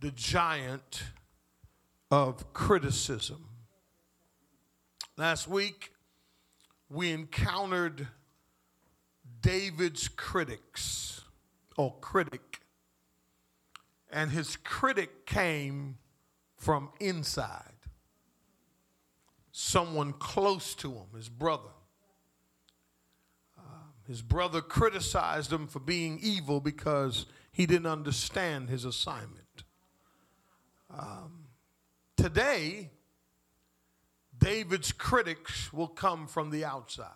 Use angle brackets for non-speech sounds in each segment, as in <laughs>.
the giant of criticism. Last week, we encountered David's critics, or critic, and his critic came from inside. Someone close to him, his brother. Um, his brother criticized him for being evil because he didn't understand his assignment. Um, today, David's critics will come from the outside.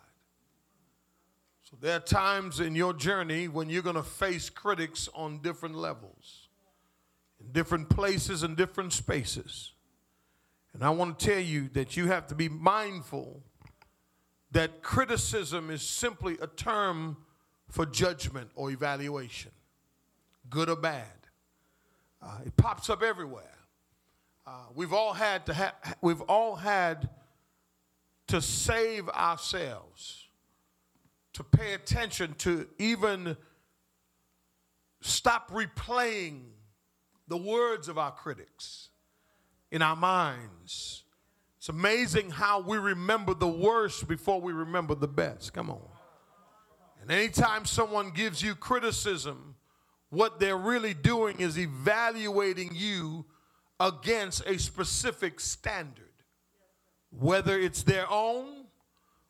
So there are times in your journey when you're going to face critics on different levels, in different places and different spaces. And I want to tell you that you have to be mindful that criticism is simply a term for judgment or evaluation, good or bad. Uh, it pops up everywhere. Uh, we've all had to ha- we've all had to save ourselves, to pay attention to even stop replaying the words of our critics in our minds. It's amazing how we remember the worst before we remember the best. Come on. And anytime someone gives you criticism, what they're really doing is evaluating you against a specific standard, whether it's their own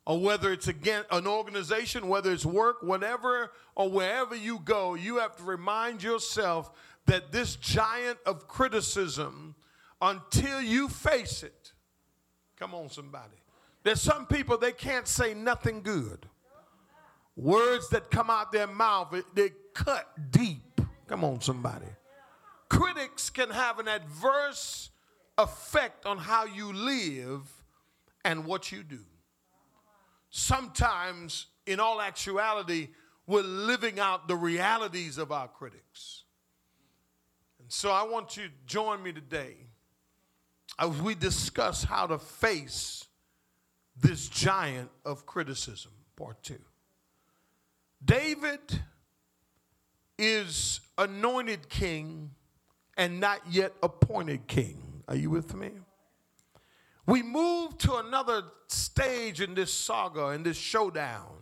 or whether it's against an organization, whether it's work, whatever or wherever you go, you have to remind yourself that this giant of criticism, until you face it, come on, somebody. There's some people they can't say nothing good. Words that come out their mouth, they cut deep. Come on, somebody critics can have an adverse effect on how you live and what you do. Sometimes, in all actuality, we're living out the realities of our critics. And so I want you to join me today as we discuss how to face this giant of criticism, part two. David is anointed king and not yet appointed king. Are you with me? We move to another stage in this saga, in this showdown,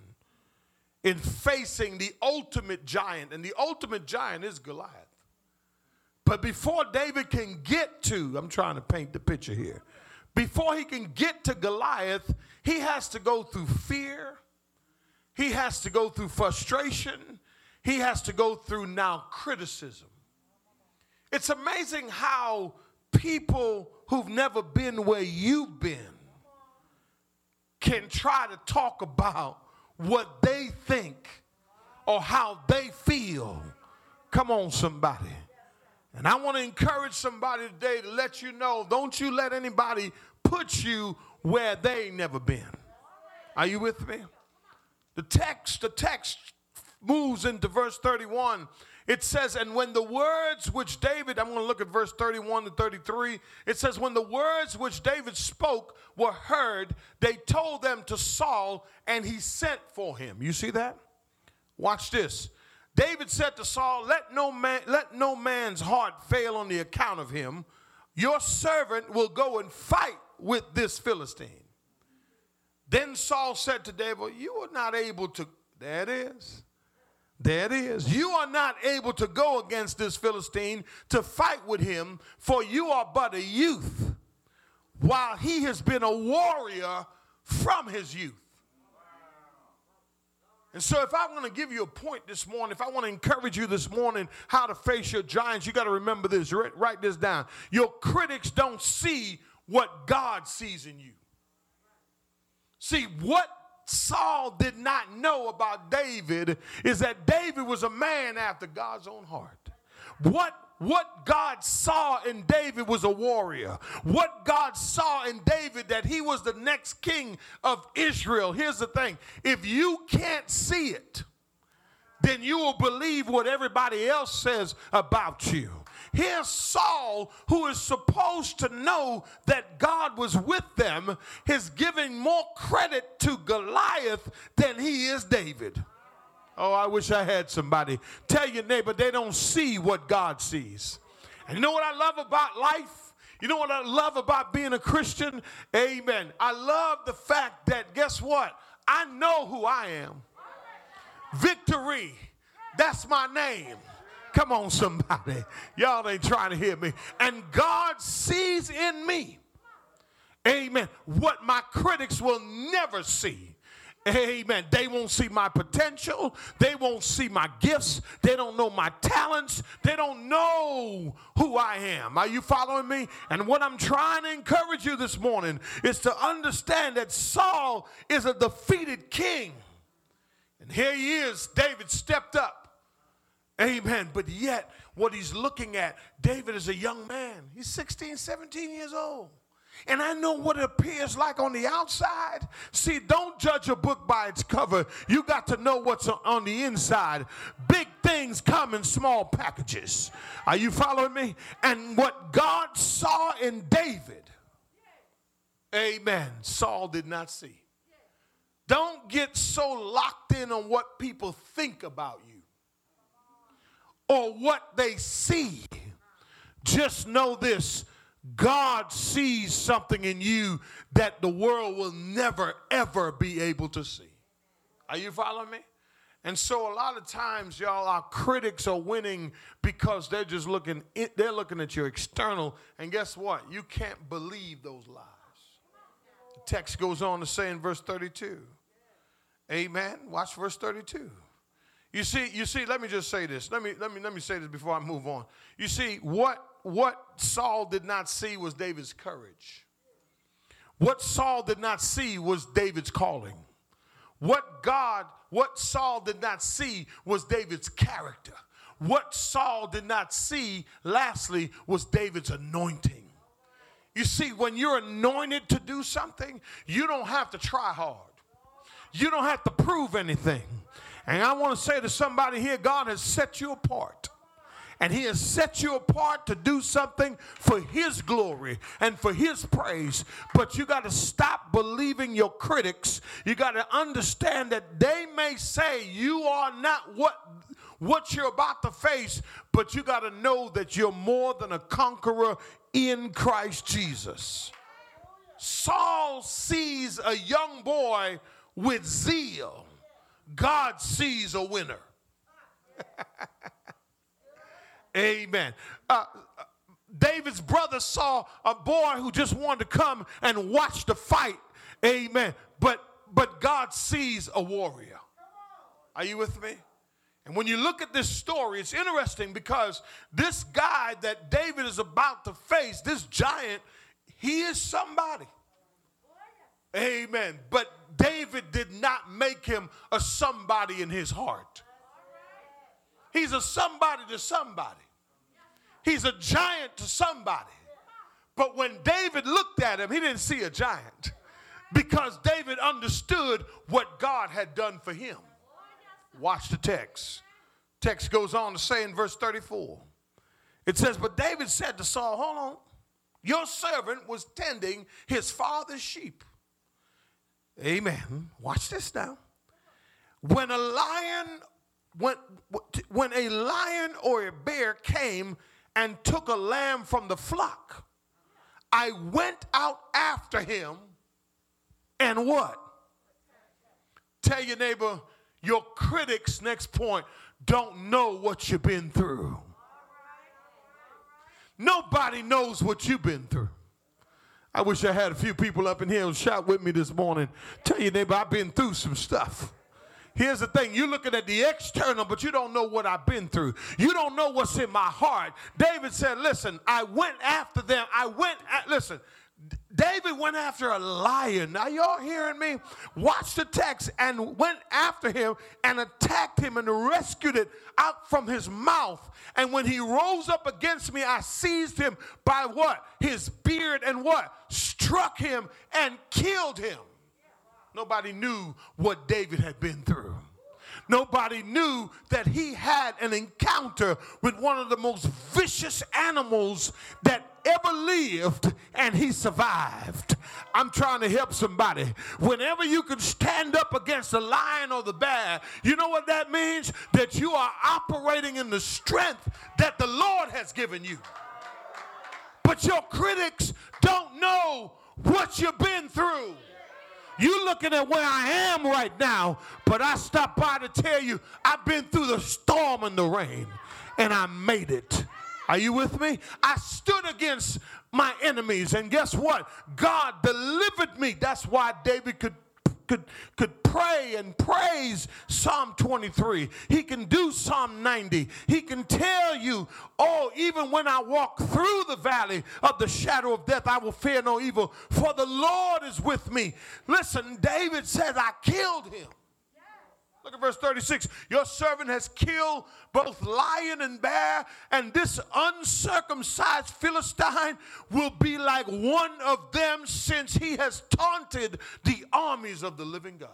in facing the ultimate giant. And the ultimate giant is Goliath. But before David can get to, I'm trying to paint the picture here, before he can get to Goliath, he has to go through fear, he has to go through frustration, he has to go through now criticism. It's amazing how people who've never been where you've been can try to talk about what they think or how they feel. Come on, somebody. And I want to encourage somebody today to let you know don't you let anybody put you where they never been. Are you with me? The text, the text moves into verse 31 it says, and when the words which David, I'm going to look at verse 31 to 33. It says, when the words which David spoke were heard, they told them to Saul, and he sent for him. You see that? Watch this. David said to Saul, Let no man, let no man's heart fail on the account of him. Your servant will go and fight with this Philistine. Then Saul said to David, You are not able to, there it is. There it is. You are not able to go against this Philistine to fight with him, for you are but a youth, while he has been a warrior from his youth. And so, if I want to give you a point this morning, if I want to encourage you this morning how to face your giants, you got to remember this. Write, write this down. Your critics don't see what God sees in you. See, what Saul did not know about David is that David was a man after God's own heart. What what God saw in David was a warrior. What God saw in David that he was the next king of Israel. Here's the thing if you can't see it, then you will believe what everybody else says about you. Here's Saul, who is supposed to know that God was with them, is giving more credit to Goliath than he is David. Oh, I wish I had somebody. Tell your neighbor they don't see what God sees. And you know what I love about life? You know what I love about being a Christian? Amen. I love the fact that, guess what? I know who I am. Victory. That's my name. Come on, somebody. Y'all ain't trying to hear me. And God sees in me, amen, what my critics will never see. Amen. They won't see my potential. They won't see my gifts. They don't know my talents. They don't know who I am. Are you following me? And what I'm trying to encourage you this morning is to understand that Saul is a defeated king. And here he is. David stepped up. Amen. But yet, what he's looking at, David is a young man. He's 16, 17 years old. And I know what it appears like on the outside. See, don't judge a book by its cover. You got to know what's on the inside. Big things come in small packages. Are you following me? And what God saw in David, amen, Saul did not see. Don't get so locked in on what people think about you or what they see. Just know this God sees something in you that the world will never, ever be able to see. Are you following me? And so a lot of times, y'all, our critics are winning because they're just looking, they're looking at your external, and guess what? You can't believe those lies. The text goes on to say in verse 32. Amen. Watch verse 32. You see, you see, let me just say this. Let me let me let me say this before I move on. You see, what what Saul did not see was David's courage. What Saul did not see was David's calling. What God, what Saul did not see was David's character. What Saul did not see, lastly, was David's anointing. You see, when you're anointed to do something, you don't have to try hard. You don't have to prove anything. And I want to say to somebody here God has set you apart. And He has set you apart to do something for His glory and for His praise. But you got to stop believing your critics. You got to understand that they may say you are not what what you're about to face, but you got to know that you're more than a conqueror in Christ Jesus. Saul sees a young boy with zeal God sees a winner. <laughs> Amen. Uh, David's brother saw a boy who just wanted to come and watch the fight. Amen. But but God sees a warrior. Are you with me? And when you look at this story, it's interesting because this guy that David is about to face, this giant, he is somebody. Amen. But David did not make him a somebody in his heart. He's a somebody to somebody. He's a giant to somebody. But when David looked at him, he didn't see a giant because David understood what God had done for him. Watch the text. Text goes on to say in verse 34. It says, But David said to Saul, Hold on, your servant was tending his father's sheep. Amen. Watch this now. When a lion, when, when a lion or a bear came and took a lamb from the flock, I went out after him and what? Tell your neighbor, your critics, next point, don't know what you've been through. Nobody knows what you've been through. I wish I had a few people up in here who shout with me this morning. Tell your neighbor, I've been through some stuff. Here's the thing you're looking at the external, but you don't know what I've been through. You don't know what's in my heart. David said, Listen, I went after them. I went, at, listen, David went after a lion. Now, y'all hearing me? Watch the text and went after him and attacked him and rescued it out from his mouth. And when he rose up against me, I seized him by what? His beard and what? Struck him and killed him. Nobody knew what David had been through. Nobody knew that he had an encounter with one of the most vicious animals that ever lived and he survived. I'm trying to help somebody. Whenever you can stand up against the lion or the bear, you know what that means? That you are operating in the strength that the Lord has given you. But your critics don't know what you've been through. You looking at where I am right now, but I stopped by to tell you I've been through the storm and the rain, and I made it. Are you with me? I stood against my enemies, and guess what? God delivered me. That's why David could could, could pray and praise Psalm 23. He can do Psalm 90. He can tell you, oh, even when I walk through the valley of the shadow of death, I will fear no evil, for the Lord is with me. Listen, David says, I killed him. Look at verse 36. Your servant has killed both lion and bear, and this uncircumcised Philistine will be like one of them since he has taunted the armies of the living God.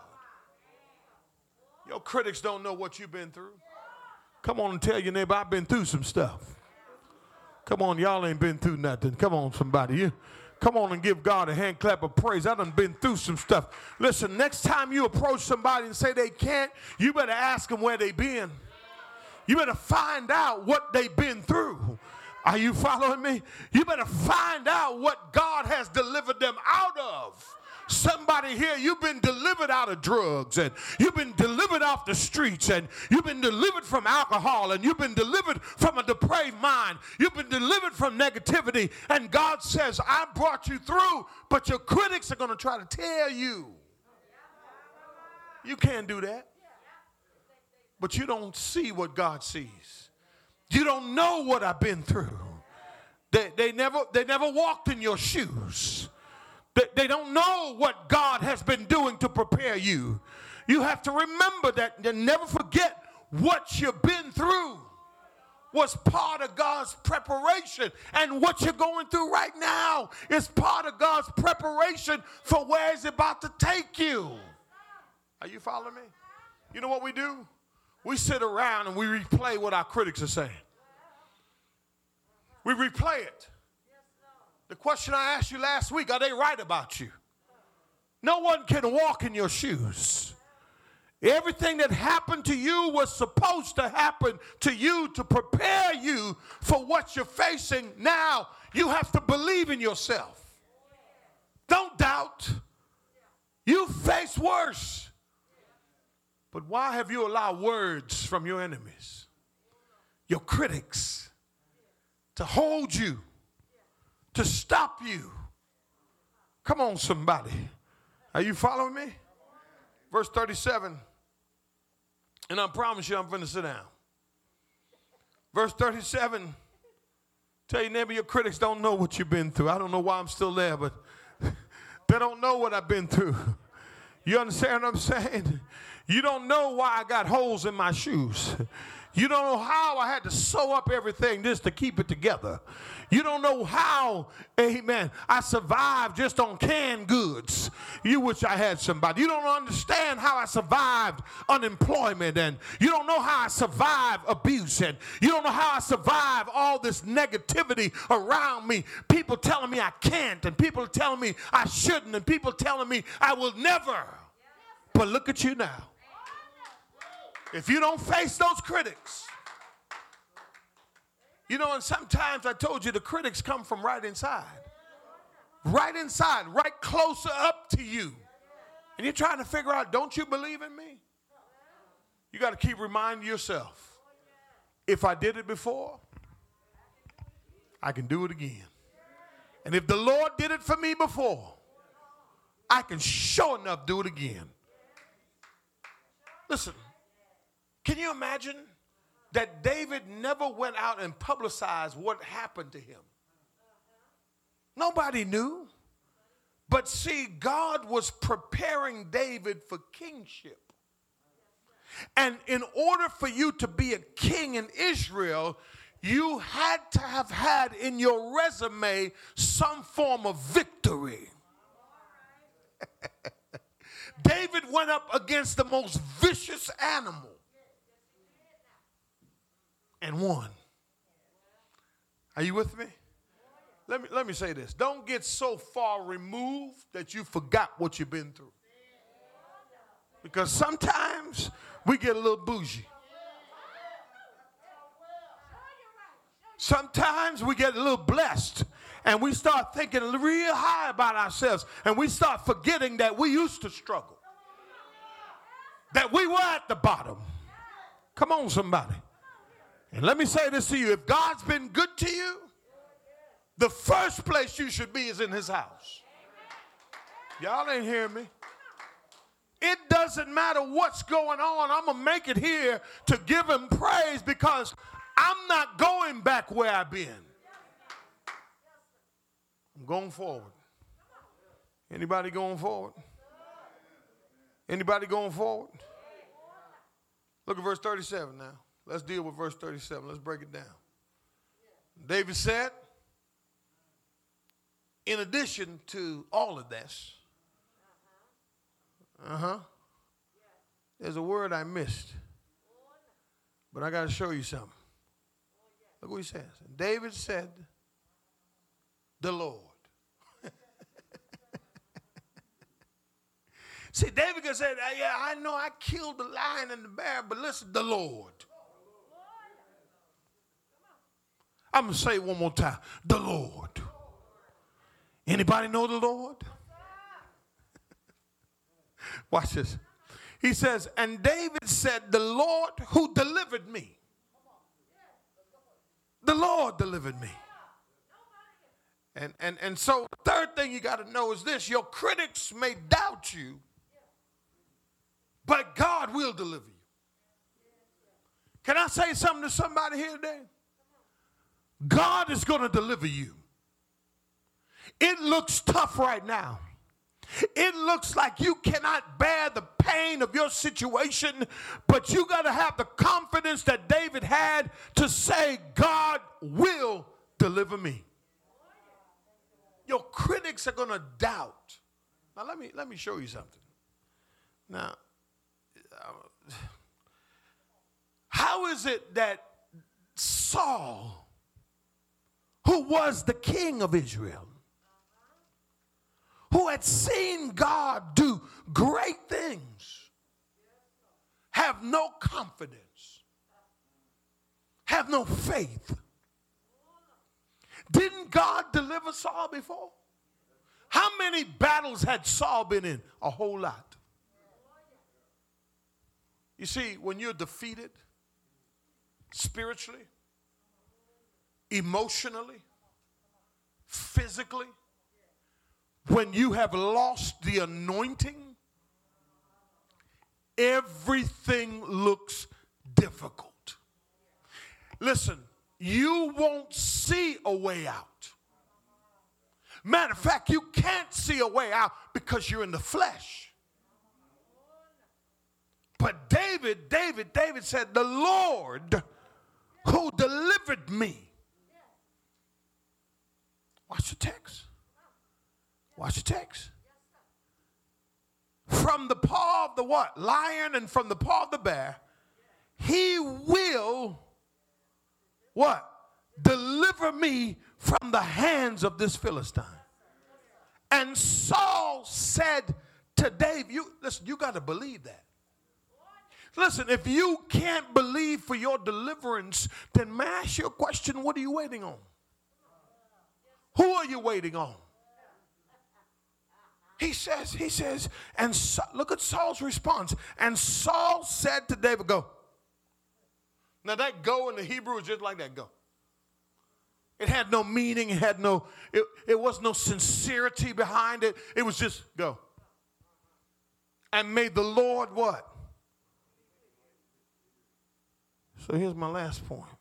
Your critics don't know what you've been through. Come on and tell your neighbor, I've been through some stuff. Come on, y'all ain't been through nothing. Come on, somebody. You, Come on and give God a hand clap of praise. I done been through some stuff. Listen, next time you approach somebody and say they can't, you better ask them where they been. You better find out what they've been through. Are you following me? You better find out what God has delivered them out of. Somebody here, you've been delivered out of drugs and you've been delivered off the streets and you've been delivered from alcohol and you've been delivered from a depraved mind. You've been delivered from negativity. And God says, I brought you through, but your critics are going to try to tell you. You can't do that. But you don't see what God sees. You don't know what I've been through. They, they, never, they never walked in your shoes. They don't know what God has been doing to prepare you. You have to remember that and never forget what you've been through was part of God's preparation. And what you're going through right now is part of God's preparation for where He's about to take you. Are you following me? You know what we do? We sit around and we replay what our critics are saying. We replay it. The question I asked you last week are they right about you? No one can walk in your shoes. Everything that happened to you was supposed to happen to you to prepare you for what you're facing now. You have to believe in yourself. Don't doubt. You face worse. But why have you allowed words from your enemies, your critics, to hold you to stop you. Come on, somebody. Are you following me? Verse 37. And I promise you, I'm going to sit down. Verse 37. Tell your neighbor, your critics don't know what you've been through. I don't know why I'm still there, but <laughs> they don't know what I've been through. You understand what I'm saying? You don't know why I got holes in my shoes. <laughs> You don't know how I had to sew up everything just to keep it together. You don't know how, amen, I survived just on canned goods. You wish I had somebody. You don't understand how I survived unemployment, and you don't know how I survived abuse, and you don't know how I survived all this negativity around me. People telling me I can't, and people telling me I shouldn't, and people telling me I will never. But look at you now. If you don't face those critics, you know, and sometimes I told you the critics come from right inside. Right inside, right closer up to you. And you're trying to figure out, don't you believe in me? You got to keep reminding yourself if I did it before, I can do it again. And if the Lord did it for me before, I can sure enough do it again. Listen, can you imagine that David never went out and publicized what happened to him? Nobody knew. But see, God was preparing David for kingship. And in order for you to be a king in Israel, you had to have had in your resume some form of victory. <laughs> David went up against the most vicious animal and one. Are you with me? Let me, let me say this. Don't get so far removed that you forgot what you've been through. Because sometimes we get a little bougie. Sometimes we get a little blessed and we start thinking real high about ourselves and we start forgetting that we used to struggle, that we were at the bottom. Come on, somebody. And let me say this to you if God's been good to you, the first place you should be is in his house. Y'all ain't hearing me. It doesn't matter what's going on. I'm going to make it here to give him praise because I'm not going back where I've been. I'm going forward. Anybody going forward? Anybody going forward? Look at verse 37 now. Let's deal with verse 37. Let's break it down. David said, in addition to all of this, uh huh, there's a word I missed, but I got to show you something. Look what he says. David said, The Lord. <laughs> See, David could say, Yeah, I know I killed the lion and the bear, but listen, the Lord. I'm going to say it one more time. The Lord. Anybody know the Lord? <laughs> Watch this. He says, and David said, The Lord who delivered me the Lord delivered me. And, and, and so, third thing you got to know is this your critics may doubt you, but God will deliver you. Can I say something to somebody here today? God is going to deliver you. It looks tough right now. It looks like you cannot bear the pain of your situation, but you got to have the confidence that David had to say, God will deliver me. Your critics are going to doubt. Now, let me, let me show you something. Now, <sighs> how is it that Saul, who was the king of Israel, who had seen God do great things have no confidence, have no faith. Didn't God deliver Saul before? How many battles had Saul been in? A whole lot. You see, when you're defeated spiritually, emotionally, physically, when you have lost the anointing, everything looks difficult. Listen, you won't see a way out. Matter of fact, you can't see a way out because you're in the flesh. But David, David, David said, The Lord who delivered me. Watch the text. Watch the text. From the paw of the what? Lion and from the paw of the bear, he will what? Deliver me from the hands of this Philistine. And Saul said to David, you listen, you got to believe that. Listen, if you can't believe for your deliverance, then may I ask you a question? What are you waiting on? Who are you waiting on? He says, he says, and so, look at Saul's response. And Saul said to David, Go. Now that go in the Hebrew is just like that go. It had no meaning, it had no, it, it was no sincerity behind it. It was just go. And made the Lord what? So here's my last point.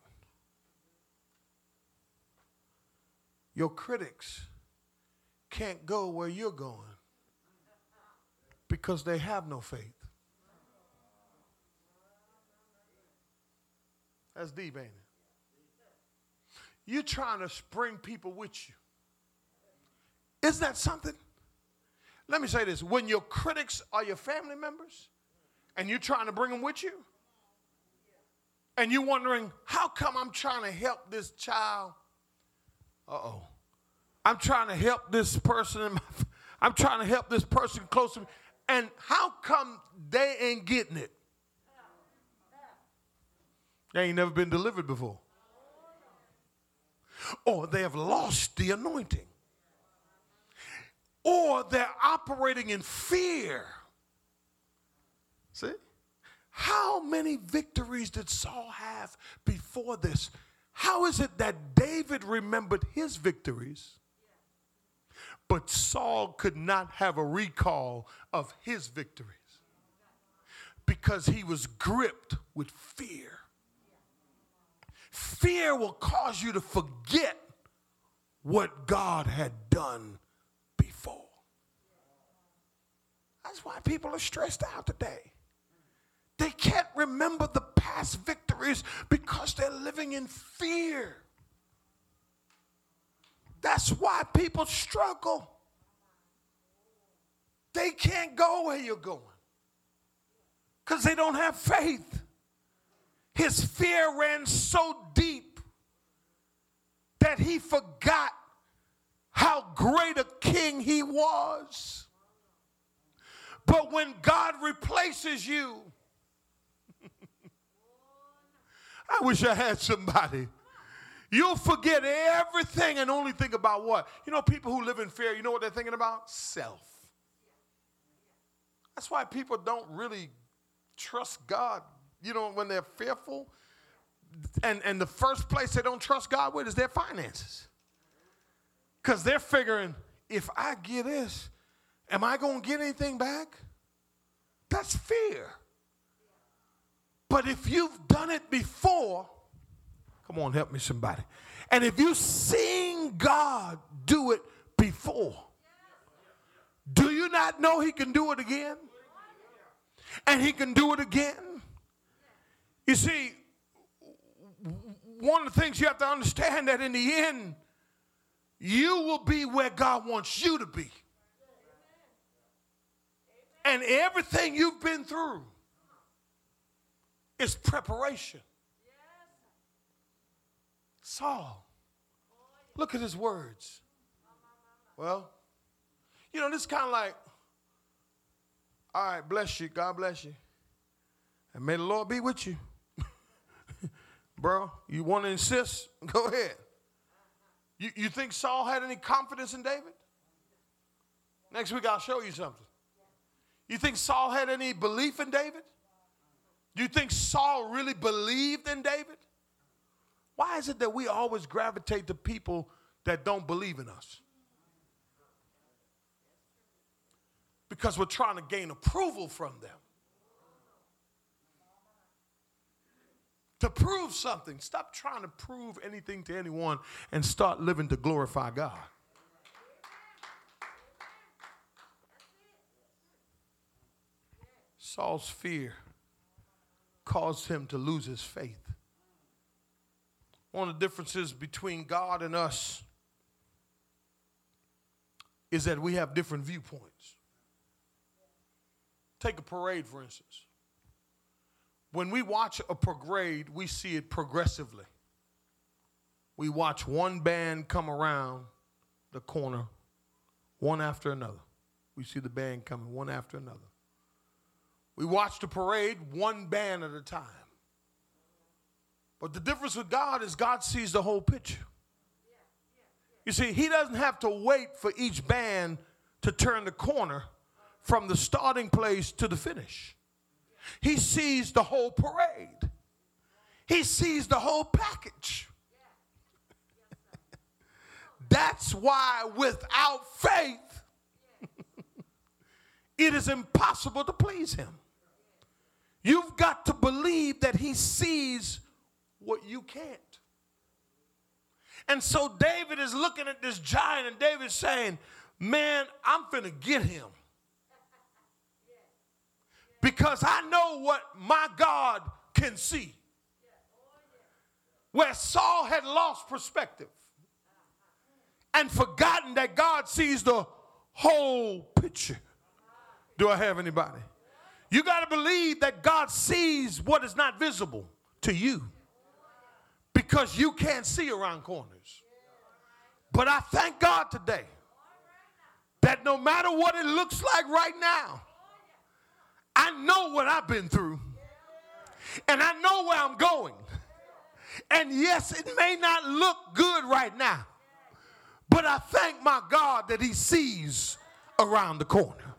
Your critics can't go where you're going because they have no faith. That's deep, ain't it? You're trying to bring people with you. Isn't that something? Let me say this when your critics are your family members and you're trying to bring them with you, and you're wondering, how come I'm trying to help this child? Uh oh. I'm trying to help this person, <laughs> I'm trying to help this person close to me. And how come they ain't getting it? They ain't never been delivered before. or they have lost the anointing, or they're operating in fear. See? How many victories did Saul have before this? How is it that David remembered his victories, but Saul could not have a recall of his victories? Because he was gripped with fear. Fear will cause you to forget what God had done before. That's why people are stressed out today. They can't remember the past victories because they're living in fear. That's why people struggle. They can't go where you're going because they don't have faith. His fear ran so deep that he forgot how great a king he was. But when God replaces you, <laughs> I wish I had somebody. You'll forget everything and only think about what? You know, people who live in fear, you know what they're thinking about? Self. That's why people don't really trust God you know, when they're fearful, and, and the first place they don't trust God with is their finances. Because they're figuring, if I get this, am I going to get anything back? That's fear. But if you've done it before, come on, help me somebody. And if you've seen God do it before, do you not know He can do it again? And He can do it again you see, one of the things you have to understand that in the end, you will be where God wants you to be. And everything you've been through is preparation. Saul, look at his words. Well, you know, this is kind of like, all right, bless you, God bless you. And may the Lord be with you. <laughs> Bro, you want to insist? <laughs> Go ahead. You, you think Saul had any confidence in David? Next week I'll show you something. You think Saul had any belief in David? Do you think Saul really believed in David? Why is it that we always gravitate to people that don't believe in us? Because we're trying to gain approval from them. to prove something. Stop trying to prove anything to anyone and start living to glorify God. Saul's fear caused him to lose his faith. One of the differences between God and us is that we have different viewpoints. Take a parade, for instance. When we watch a parade, we see it progressively. We watch one band come around the corner, one after another. We see the band coming one after another. We watch the parade one band at a time. But the difference with God is God sees the whole picture. You see, He doesn't have to wait for each band to turn the corner from the starting place to the finish. He sees the whole parade. He sees the whole package. <laughs> That's why without faith, <laughs> it is impossible to please him. You've got to believe that he sees what you can't. And so David is looking at this giant, and David's saying, Man, I'm finna get him because I know what my God can see. Where Saul had lost perspective and forgotten that God sees the whole picture. Do I have anybody? You got to believe that God sees what is not visible to you because you can't see around corners. But I thank God today that no matter what it looks like right now, I know what I've been through, and I know where I'm going, And yes, it may not look good right now, but I thank my God that He sees around the corner.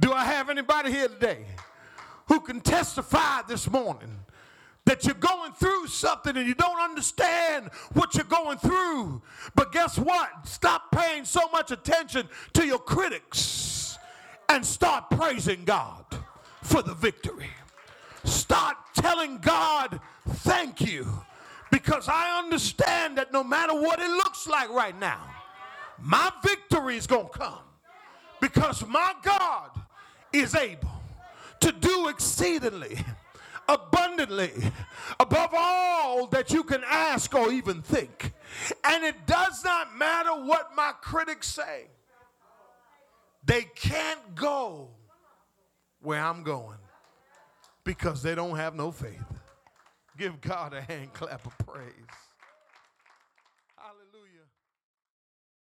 Do I have anybody here today who can testify this morning that you're going through something and you don't understand what you're going through? But guess what? Stop paying so much attention to your critics and start praising God for the victory. Start telling God, thank you, because I understand that no matter what it looks like right now, my victory is going to come because my God is able to do exceedingly abundantly above all that you can ask or even think. And it does not matter what my critics say, they can't go where I'm going because they don't have no faith. Give God a hand clap of praise.